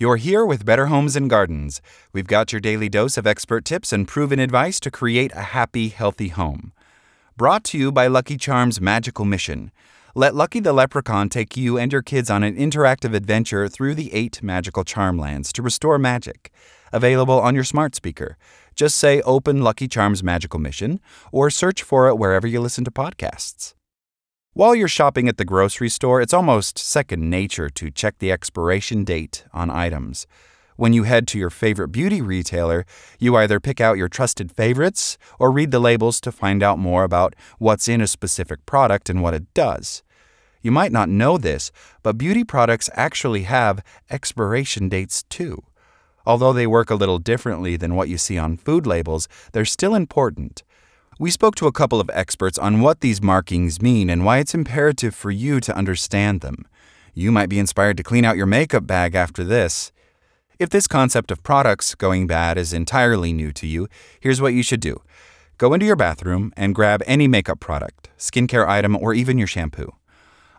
You're here with Better Homes and Gardens. We've got your daily dose of expert tips and proven advice to create a happy, healthy home. Brought to you by Lucky Charms Magical Mission. Let Lucky the Leprechaun take you and your kids on an interactive adventure through the eight magical charm lands to restore magic. Available on your smart speaker. Just say Open Lucky Charms Magical Mission or search for it wherever you listen to podcasts. While you're shopping at the grocery store, it's almost second nature to check the expiration date on items. When you head to your favorite beauty retailer, you either pick out your trusted favorites or read the labels to find out more about what's in a specific product and what it does. You might not know this, but beauty products actually have expiration dates too. Although they work a little differently than what you see on food labels, they're still important. We spoke to a couple of experts on what these markings mean and why it's imperative for you to understand them. You might be inspired to clean out your makeup bag after this. If this concept of products going bad is entirely new to you, here's what you should do go into your bathroom and grab any makeup product, skincare item, or even your shampoo.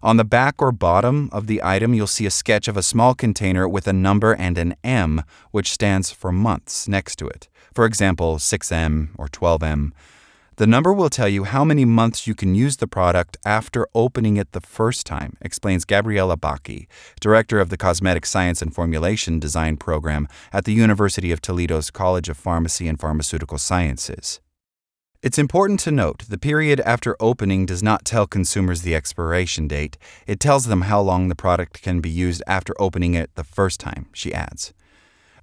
On the back or bottom of the item, you'll see a sketch of a small container with a number and an M, which stands for months, next to it. For example, 6M or 12M. The number will tell you how many months you can use the product after opening it the first time, explains Gabriella Baki, director of the Cosmetic Science and Formulation Design Program at the University of Toledo's College of Pharmacy and Pharmaceutical Sciences. It's important to note the period after opening does not tell consumers the expiration date. It tells them how long the product can be used after opening it the first time, she adds.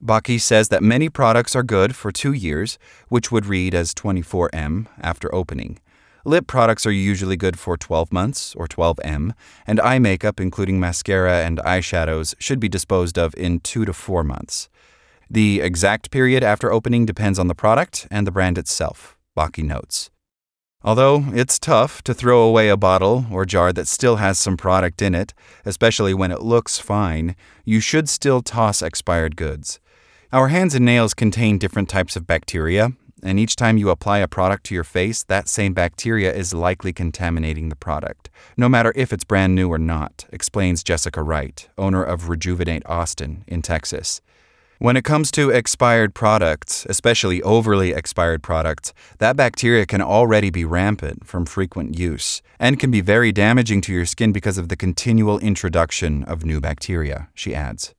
Baki says that many products are good for two years, which would read as 24M after opening. Lip products are usually good for 12 months, or 12M, and eye makeup, including mascara and eyeshadows, should be disposed of in 2 to 4 months. The exact period after opening depends on the product and the brand itself, Baki notes. Although it's tough to throw away a bottle or jar that still has some product in it, especially when it looks fine, you should still toss expired goods. Our hands and nails contain different types of bacteria, and each time you apply a product to your face, that same bacteria is likely contaminating the product, no matter if it's brand new or not, explains Jessica Wright, owner of Rejuvenate Austin in Texas. When it comes to expired products, especially overly expired products, that bacteria can already be rampant from frequent use and can be very damaging to your skin because of the continual introduction of new bacteria, she adds.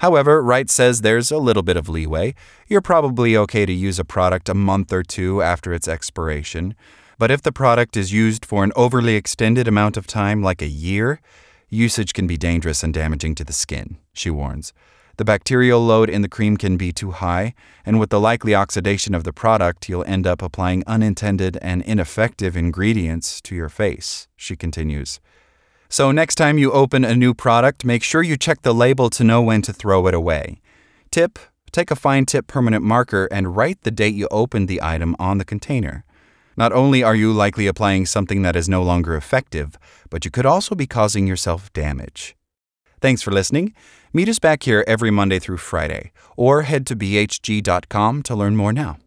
However, Wright says there's a little bit of leeway. You're probably okay to use a product a month or two after its expiration. But if the product is used for an overly extended amount of time, like a year, usage can be dangerous and damaging to the skin, she warns. The bacterial load in the cream can be too high, and with the likely oxidation of the product, you'll end up applying unintended and ineffective ingredients to your face, she continues. So, next time you open a new product, make sure you check the label to know when to throw it away. Tip Take a fine tip permanent marker and write the date you opened the item on the container. Not only are you likely applying something that is no longer effective, but you could also be causing yourself damage. Thanks for listening. Meet us back here every Monday through Friday, or head to bhg.com to learn more now.